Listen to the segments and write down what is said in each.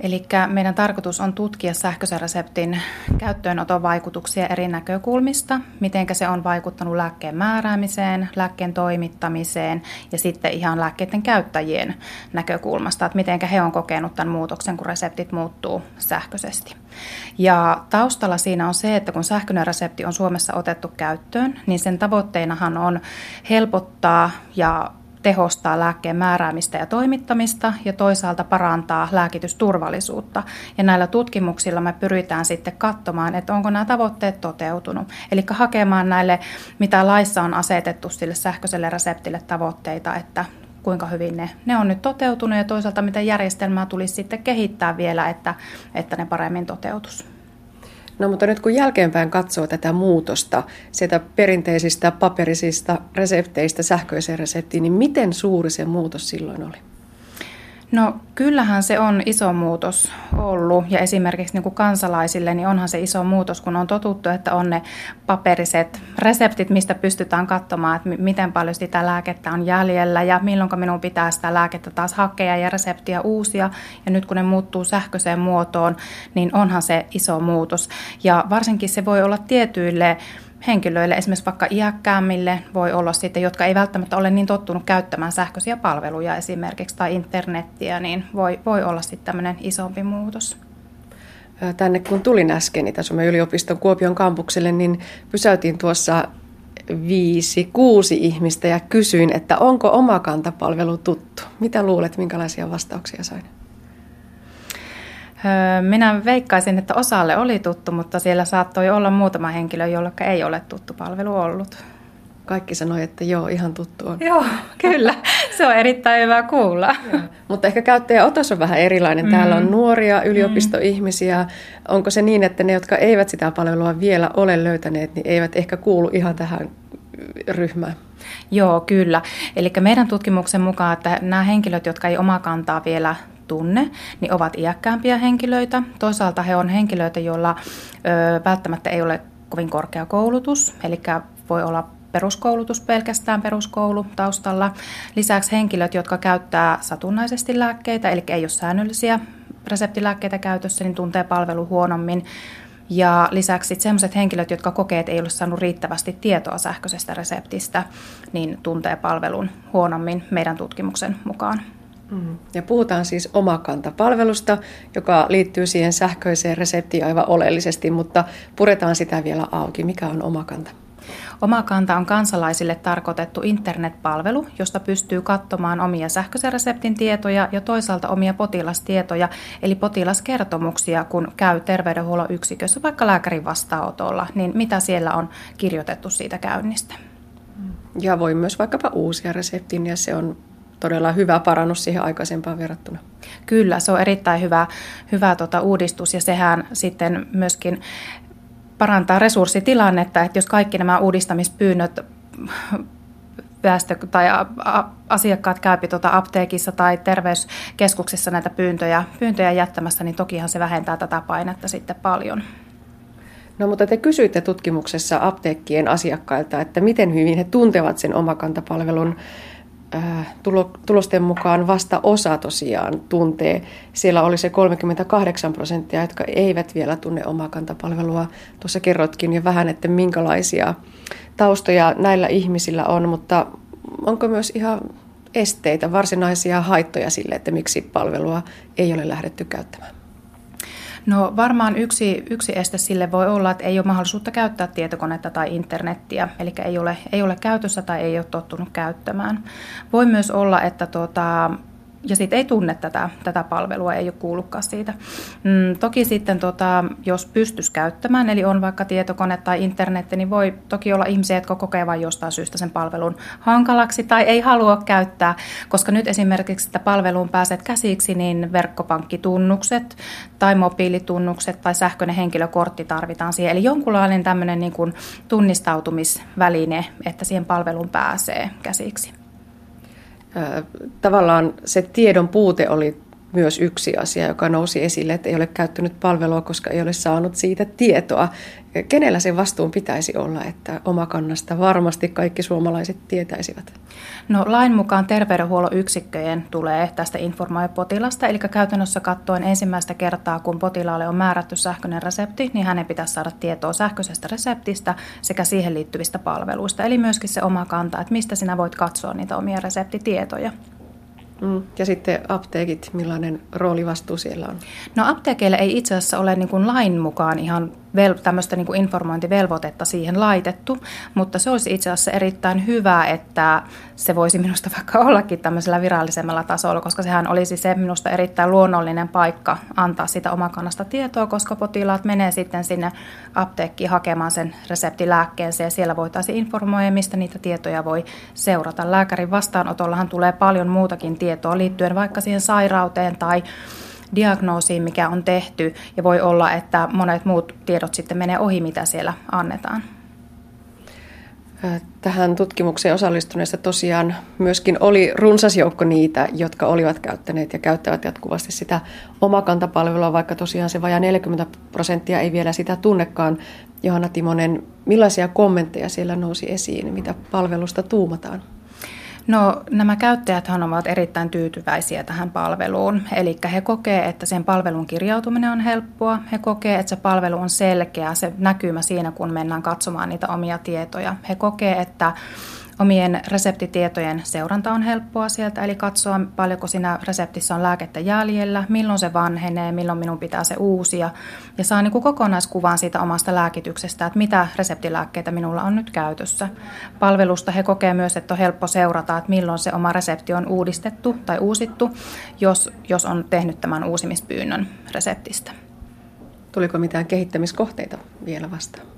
Eli meidän tarkoitus on tutkia sähköisen reseptin käyttöönoton vaikutuksia eri näkökulmista, miten se on vaikuttanut lääkkeen määräämiseen, lääkkeen toimittamiseen ja sitten ihan lääkkeiden käyttäjien näkökulmasta, että miten he on kokenut tämän muutoksen, kun reseptit muuttuu sähköisesti. Ja taustalla siinä on se, että kun sähköinen resepti on Suomessa otettu käyttöön, niin sen tavoitteenahan on helpottaa ja tehostaa lääkkeen määräämistä ja toimittamista ja toisaalta parantaa lääkitysturvallisuutta. Ja näillä tutkimuksilla me pyritään sitten katsomaan, että onko nämä tavoitteet toteutunut. Eli hakemaan näille, mitä laissa on asetettu sille sähköiselle reseptille tavoitteita, että kuinka hyvin ne, ne on nyt toteutunut ja toisaalta miten järjestelmää tulisi sitten kehittää vielä, että, että ne paremmin toteutus. No mutta nyt kun jälkeenpäin katsoo tätä muutosta sieltä perinteisistä paperisista resepteistä sähköiseen reseptiin, niin miten suuri se muutos silloin oli? No kyllähän se on iso muutos ollut ja esimerkiksi niin kuin kansalaisille niin onhan se iso muutos, kun on totuttu, että on ne paperiset reseptit, mistä pystytään katsomaan, että miten paljon sitä lääkettä on jäljellä ja milloin minun pitää sitä lääkettä taas hakea ja reseptiä uusia. Ja nyt kun ne muuttuu sähköiseen muotoon, niin onhan se iso muutos. Ja varsinkin se voi olla tietyille henkilöille, esimerkiksi vaikka iäkkäämmille voi olla sitten, jotka ei välttämättä ole niin tottunut käyttämään sähköisiä palveluja esimerkiksi tai internettiä, niin voi, voi olla sitten tämmöinen isompi muutos. Tänne kun tulin äsken niin Itä-Suomen yliopiston Kuopion kampukselle, niin pysäytin tuossa viisi, kuusi ihmistä ja kysyin, että onko omakantapalvelu tuttu. Mitä luulet, minkälaisia vastauksia sain? Minä veikkaisin, että osalle oli tuttu, mutta siellä saattoi olla muutama henkilö, jolle ei ole tuttu palvelu ollut. Kaikki sanoi, että joo, ihan tuttu on. Joo, kyllä. Se on erittäin hyvä kuulla. Joo. Mutta ehkä käyttäjäotos on vähän erilainen. Mm. Täällä on nuoria yliopistoihmisiä. Onko se niin, että ne, jotka eivät sitä palvelua vielä ole löytäneet, niin eivät ehkä kuulu ihan tähän ryhmään? Joo, kyllä. Eli meidän tutkimuksen mukaan, että nämä henkilöt, jotka ei omaa kantaa vielä tunne, niin ovat iäkkäämpiä henkilöitä. Toisaalta he on henkilöitä, joilla ö, välttämättä ei ole kovin korkea koulutus, eli voi olla peruskoulutus pelkästään peruskoulu taustalla. Lisäksi henkilöt, jotka käyttää satunnaisesti lääkkeitä, eli ei ole säännöllisiä reseptilääkkeitä käytössä, niin tuntee palvelu huonommin. Ja lisäksi sellaiset henkilöt, jotka kokee, että ei ole saanut riittävästi tietoa sähköisestä reseptistä, niin tuntee palvelun huonommin meidän tutkimuksen mukaan. Mm. Ja puhutaan siis omakantapalvelusta, joka liittyy siihen sähköiseen reseptiin aivan oleellisesti, mutta puretaan sitä vielä auki. Mikä on omakanta? Omakanta on kansalaisille tarkoitettu internetpalvelu, josta pystyy katsomaan omia sähköisen reseptin tietoja ja toisaalta omia potilastietoja, eli potilaskertomuksia, kun käy terveydenhuollon yksikössä, vaikka lääkärin vastaanotolla, niin mitä siellä on kirjoitettu siitä käynnistä. Ja voi myös vaikkapa uusia reseptin ja se on todella hyvä parannus siihen aikaisempaan verrattuna. Kyllä, se on erittäin hyvä, hyvä tota uudistus ja sehän sitten myöskin parantaa resurssitilannetta, että jos kaikki nämä uudistamispyynnöt väestö tai asiakkaat käypi tuota apteekissa tai terveyskeskuksessa näitä pyyntöjä, pyyntöjä jättämässä, niin tokihan se vähentää tätä painetta sitten paljon. No mutta te kysyitte tutkimuksessa apteekkien asiakkailta, että miten hyvin he tuntevat sen omakantapalvelun tulosten mukaan vasta osa tosiaan tuntee. Siellä oli se 38 prosenttia, jotka eivät vielä tunne omaa kantapalvelua. Tuossa kerrotkin jo vähän, että minkälaisia taustoja näillä ihmisillä on, mutta onko myös ihan esteitä, varsinaisia haittoja sille, että miksi palvelua ei ole lähdetty käyttämään? No varmaan yksi, yksi este sille voi olla, että ei ole mahdollisuutta käyttää tietokonetta tai internettiä, eli ei ole, ei ole käytössä tai ei ole tottunut käyttämään. Voi myös olla, että tuota, ja sitten ei tunne tätä, tätä palvelua, ei ole kuullutkaan siitä. Mm, toki sitten, tota, jos pystyisi käyttämään, eli on vaikka tietokone tai internet, niin voi toki olla ihmisiä, jotka kokevat jostain syystä sen palvelun hankalaksi tai ei halua käyttää, koska nyt esimerkiksi, että palveluun pääset käsiksi, niin verkkopankkitunnukset tai mobiilitunnukset tai sähköinen henkilökortti tarvitaan siihen. Eli jonkunlainen tämmöinen niin kuin tunnistautumisväline, että siihen palveluun pääsee käsiksi tavallaan se tiedon puute oli myös yksi asia, joka nousi esille, että ei ole käyttänyt palvelua, koska ei ole saanut siitä tietoa. Kenellä sen vastuun pitäisi olla, että omakannasta varmasti kaikki suomalaiset tietäisivät? No lain mukaan terveydenhuollon yksikköjen tulee tästä informoida potilasta, eli käytännössä katsoen ensimmäistä kertaa, kun potilaalle on määrätty sähköinen resepti, niin hänen pitäisi saada tietoa sähköisestä reseptistä sekä siihen liittyvistä palveluista, eli myöskin se oma kanta, että mistä sinä voit katsoa niitä omia reseptitietoja. Mm. Ja sitten apteekit, millainen rooli vastuu siellä on? No apteekeille ei itse asiassa ole niin kuin lain mukaan ihan vel- tämmöistä niin kuin informointivelvoitetta siihen laitettu, mutta se olisi itse asiassa erittäin hyvä, että se voisi minusta vaikka ollakin tämmöisellä virallisemmalla tasolla, koska sehän olisi se minusta erittäin luonnollinen paikka antaa sitä omakannasta tietoa, koska potilaat menee sitten sinne apteekkiin hakemaan sen reseptilääkkeensä ja siellä voitaisiin informoida, mistä niitä tietoja voi seurata. Lääkärin vastaanotollahan tulee paljon muutakin tietoa liittyen vaikka siihen sairauteen tai diagnoosiin, mikä on tehty, ja voi olla, että monet muut tiedot sitten menee ohi, mitä siellä annetaan. Tähän tutkimukseen osallistuneista tosiaan myöskin oli runsas joukko niitä, jotka olivat käyttäneet ja käyttävät jatkuvasti sitä omakantapalvelua, vaikka tosiaan se vajaa 40 prosenttia ei vielä sitä tunnekaan. Johanna Timonen, millaisia kommentteja siellä nousi esiin, mitä palvelusta tuumataan? No nämä käyttäjät ovat erittäin tyytyväisiä tähän palveluun. Eli he kokee, että sen palvelun kirjautuminen on helppoa. He kokee, että se palvelu on selkeä, se näkymä siinä, kun mennään katsomaan niitä omia tietoja. He kokee, että Omien reseptitietojen seuranta on helppoa sieltä, eli katsoa paljonko siinä reseptissä on lääkettä jäljellä, milloin se vanhenee, milloin minun pitää se uusia. Ja saa niin kuin kokonaiskuvan siitä omasta lääkityksestä, että mitä reseptilääkkeitä minulla on nyt käytössä. Palvelusta he kokee myös, että on helppo seurata, että milloin se oma resepti on uudistettu tai uusittu, jos, jos on tehnyt tämän uusimispyynnön reseptistä. Tuliko mitään kehittämiskohteita vielä vastaan?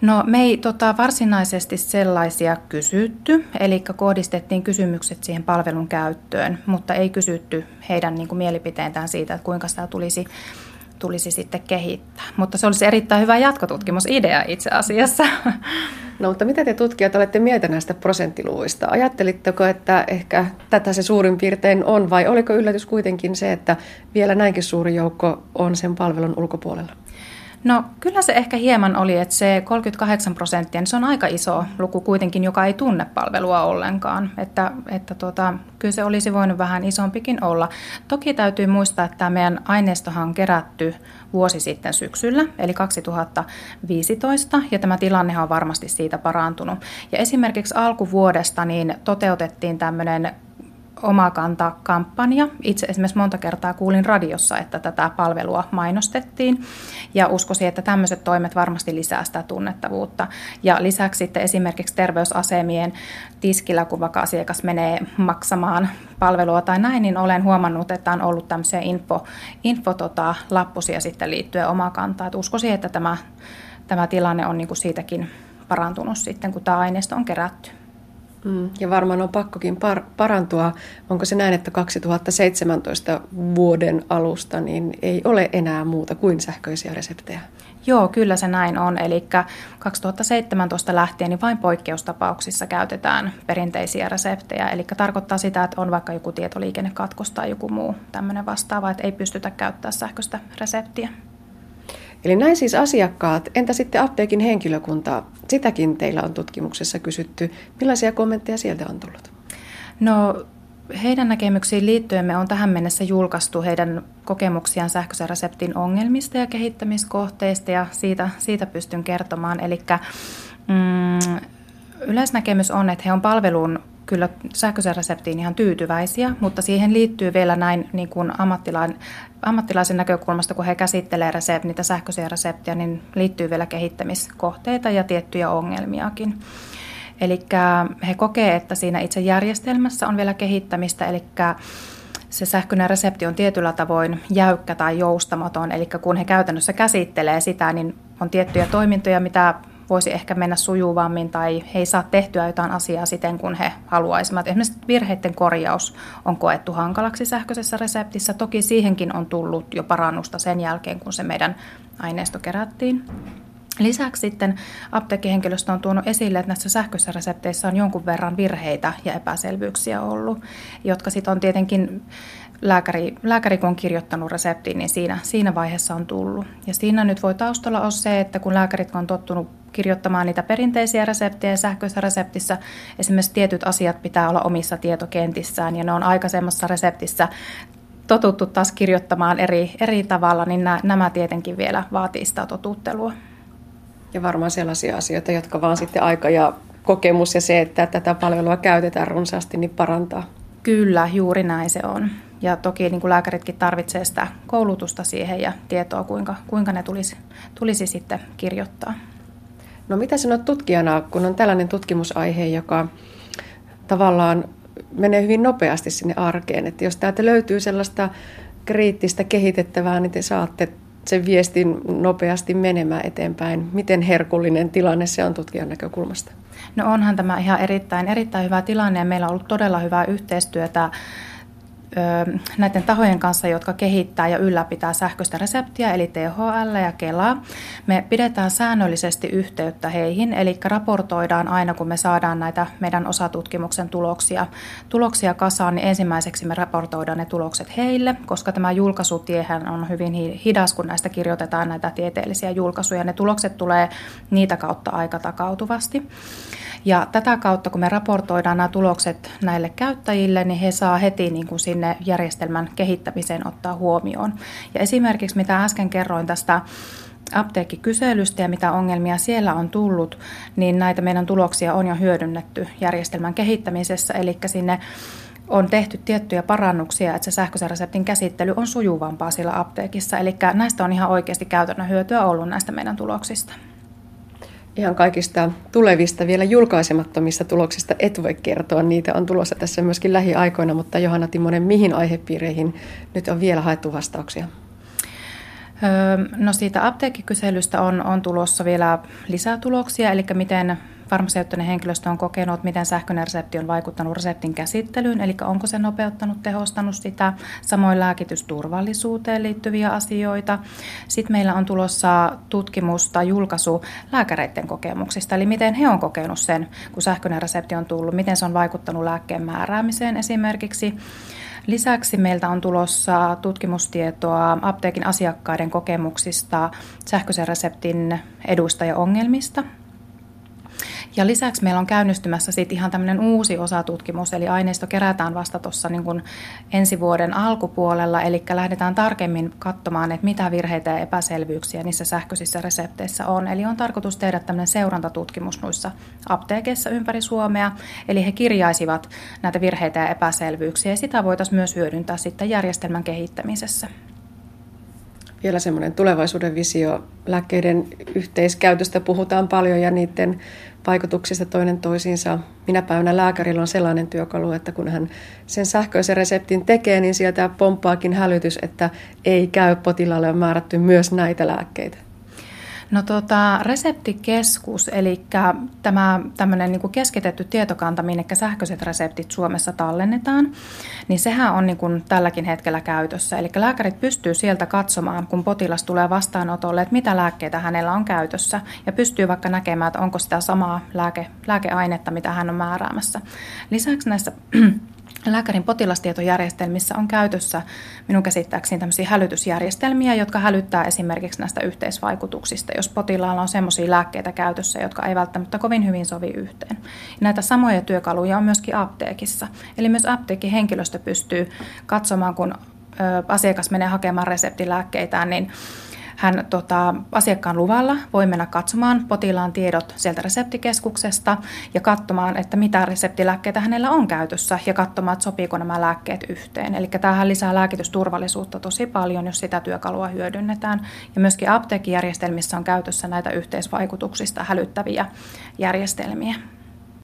No me ei tota, varsinaisesti sellaisia kysytty, eli kohdistettiin kysymykset siihen palvelun käyttöön, mutta ei kysytty heidän niin kuin, mielipiteentään siitä, että kuinka sitä tulisi tulisi sitten kehittää. Mutta se olisi erittäin hyvä jatkotutkimusidea itse asiassa. No mutta mitä te tutkijat olette mieltä näistä prosenttiluvuista? Ajattelitteko, että ehkä tätä se suurin piirtein on vai oliko yllätys kuitenkin se, että vielä näinkin suuri joukko on sen palvelun ulkopuolella? No kyllä se ehkä hieman oli, että se 38 prosenttia, niin se on aika iso luku kuitenkin, joka ei tunne palvelua ollenkaan. Että, että tuota, kyllä se olisi voinut vähän isompikin olla. Toki täytyy muistaa, että tämä meidän aineistohan on kerätty vuosi sitten syksyllä, eli 2015, ja tämä tilanne on varmasti siitä parantunut. Ja esimerkiksi alkuvuodesta niin toteutettiin tämmöinen Omakanta-kampanja. Itse esimerkiksi monta kertaa kuulin radiossa, että tätä palvelua mainostettiin ja uskoisin, että tämmöiset toimet varmasti lisää sitä tunnettavuutta. Ja lisäksi sitten esimerkiksi terveysasemien tiskillä, kun vaikka asiakas menee maksamaan palvelua tai näin, niin olen huomannut, että on ollut tämmöisiä info, info tota, lappusia sitten liittyen Omakantaan. Että uskoisin, että tämä, tämä tilanne on niin kuin siitäkin parantunut sitten, kun tämä aineisto on kerätty. Mm, ja varmaan on pakkokin par- parantua. Onko se näin, että 2017 vuoden alusta niin ei ole enää muuta kuin sähköisiä reseptejä? Joo, kyllä se näin on. Eli 2017 lähtien niin vain poikkeustapauksissa käytetään perinteisiä reseptejä. Eli tarkoittaa sitä, että on vaikka joku tietoliikennekatkos tai joku muu tämmöinen vastaava, että ei pystytä käyttämään sähköistä reseptiä. Eli näin siis asiakkaat. Entä sitten apteekin henkilökunta? Sitäkin teillä on tutkimuksessa kysytty. Millaisia kommentteja sieltä on tullut? No heidän näkemyksiin liittyen me on tähän mennessä julkaistu heidän kokemuksiaan sähköisen reseptin ongelmista ja kehittämiskohteista ja siitä, siitä pystyn kertomaan. Eli mm, yleisnäkemys on, että he on palvelun kyllä sähköisen reseptiin ihan tyytyväisiä, mutta siihen liittyy vielä näin niin kuin ammattilaisen, ammattilaisen näkökulmasta, kun he käsittelee resept, niitä sähköisiä reseptiä, niin liittyy vielä kehittämiskohteita ja tiettyjä ongelmiakin. Eli he kokee, että siinä itse järjestelmässä on vielä kehittämistä, eli se sähköinen resepti on tietyllä tavoin jäykkä tai joustamaton, eli kun he käytännössä käsittelee sitä, niin on tiettyjä toimintoja, mitä voisi ehkä mennä sujuvammin tai he ei saa tehtyä jotain asiaa siten, kun he haluaisivat. Esimerkiksi virheiden korjaus on koettu hankalaksi sähköisessä reseptissä. Toki siihenkin on tullut jo parannusta sen jälkeen, kun se meidän aineisto kerättiin. Lisäksi sitten apteekkihenkilöstö on tuonut esille, että näissä sähköisissä resepteissä on jonkun verran virheitä ja epäselvyyksiä ollut, jotka sitten on tietenkin lääkäri, lääkäri kun on kirjoittanut reseptiin, niin siinä, siinä vaiheessa on tullut. Ja siinä nyt voi taustalla olla se, että kun lääkärit on tottunut kirjoittamaan niitä perinteisiä reseptejä sähköisessä reseptissä, esimerkiksi tietyt asiat pitää olla omissa tietokentissään ja ne on aikaisemmassa reseptissä totuttu taas kirjoittamaan eri, eri tavalla, niin nämä tietenkin vielä vaatii sitä totuttelua. Ja varmaan sellaisia asioita, jotka vaan sitten aika ja kokemus ja se, että tätä palvelua käytetään runsaasti, niin parantaa. Kyllä, juuri näin se on. Ja toki niin kuin lääkäritkin tarvitsee sitä koulutusta siihen ja tietoa, kuinka, kuinka ne tulisi, tulisi sitten kirjoittaa. No mitä sanot tutkijana, kun on tällainen tutkimusaihe, joka tavallaan menee hyvin nopeasti sinne arkeen, että jos täältä löytyy sellaista kriittistä kehitettävää, niin te saatte sen viestin nopeasti menemään eteenpäin. Miten herkullinen tilanne se on tutkijan näkökulmasta? No onhan tämä ihan erittäin, erittäin hyvä tilanne ja meillä on ollut todella hyvää yhteistyötä näiden tahojen kanssa, jotka kehittää ja ylläpitää sähköistä reseptiä, eli THL ja Kela. Me pidetään säännöllisesti yhteyttä heihin, eli raportoidaan aina, kun me saadaan näitä meidän osatutkimuksen tuloksia, tuloksia kasaan, niin ensimmäiseksi me raportoidaan ne tulokset heille, koska tämä julkaisutiehän on hyvin hidas, kun näistä kirjoitetaan näitä tieteellisiä julkaisuja. Ne tulokset tulee niitä kautta aika takautuvasti. Ja tätä kautta, kun me raportoidaan nämä tulokset näille käyttäjille, niin he saa heti niin kuin sinne järjestelmän kehittämiseen ottaa huomioon. Ja esimerkiksi mitä äsken kerroin tästä apteekkikyselystä ja mitä ongelmia siellä on tullut, niin näitä meidän tuloksia on jo hyödynnetty järjestelmän kehittämisessä, eli sinne on tehty tiettyjä parannuksia, että se sähköisen reseptin käsittely on sujuvampaa sillä apteekissa. Eli näistä on ihan oikeasti käytännön hyötyä ollut näistä meidän tuloksista ihan kaikista tulevista vielä julkaisemattomista tuloksista et voi kertoa. Niitä on tulossa tässä myöskin lähiaikoina, mutta Johanna Timonen, mihin aihepiireihin nyt on vielä haettu vastauksia? No siitä apteekkikyselystä on, on tulossa vielä lisää tuloksia, eli miten farmaseuttinen henkilöstö on kokenut, miten sähköinen resepti on vaikuttanut reseptin käsittelyyn, eli onko se nopeuttanut, tehostanut sitä, samoin lääkitysturvallisuuteen liittyviä asioita. Sitten meillä on tulossa tutkimus tai julkaisu lääkäreiden kokemuksista, eli miten he on kokenut sen, kun sähköinen resepti on tullut, miten se on vaikuttanut lääkkeen määräämiseen esimerkiksi. Lisäksi meiltä on tulossa tutkimustietoa apteekin asiakkaiden kokemuksista sähköisen reseptin eduista ja ongelmista. Ja lisäksi meillä on käynnistymässä sit ihan tämmöinen uusi osatutkimus, eli aineisto kerätään vasta tuossa niin ensi vuoden alkupuolella, eli lähdetään tarkemmin katsomaan, että mitä virheitä ja epäselvyyksiä niissä sähköisissä resepteissä on. Eli on tarkoitus tehdä tämmöinen seurantatutkimus noissa apteekeissa ympäri Suomea, eli he kirjaisivat näitä virheitä ja epäselvyyksiä, ja sitä voitaisiin myös hyödyntää sitten järjestelmän kehittämisessä vielä semmoinen tulevaisuuden visio. Lääkkeiden yhteiskäytöstä puhutaan paljon ja niiden vaikutuksista toinen toisiinsa. Minä päivänä lääkärillä on sellainen työkalu, että kun hän sen sähköisen reseptin tekee, niin sieltä pomppaakin hälytys, että ei käy potilaalle on määrätty myös näitä lääkkeitä. No tota, reseptikeskus, eli tämä tämmöinen niin keskitetty tietokanta, minne sähköiset reseptit Suomessa tallennetaan, niin sehän on niin kuin tälläkin hetkellä käytössä. Eli lääkärit pystyy sieltä katsomaan, kun potilas tulee vastaanotolle, että mitä lääkkeitä hänellä on käytössä, ja pystyy vaikka näkemään, että onko sitä samaa lääke, lääkeainetta, mitä hän on määräämässä. Lisäksi näissä Lääkärin potilastietojärjestelmissä on käytössä minun käsittääkseni tämmöisiä hälytysjärjestelmiä, jotka hälyttää esimerkiksi näistä yhteisvaikutuksista, jos potilaalla on semmoisia lääkkeitä käytössä, jotka ei välttämättä kovin hyvin sovi yhteen. Näitä samoja työkaluja on myöskin apteekissa. Eli myös apteekin henkilöstö pystyy katsomaan, kun asiakas menee hakemaan reseptilääkkeitään, niin hän tota, asiakkaan luvalla voi mennä katsomaan potilaan tiedot sieltä reseptikeskuksesta ja katsomaan, että mitä reseptilääkkeitä hänellä on käytössä ja katsomaan, että sopiiko nämä lääkkeet yhteen. Eli tämähän lisää lääkitysturvallisuutta tosi paljon, jos sitä työkalua hyödynnetään. Ja myöskin apteekkijärjestelmissä on käytössä näitä yhteisvaikutuksista hälyttäviä järjestelmiä.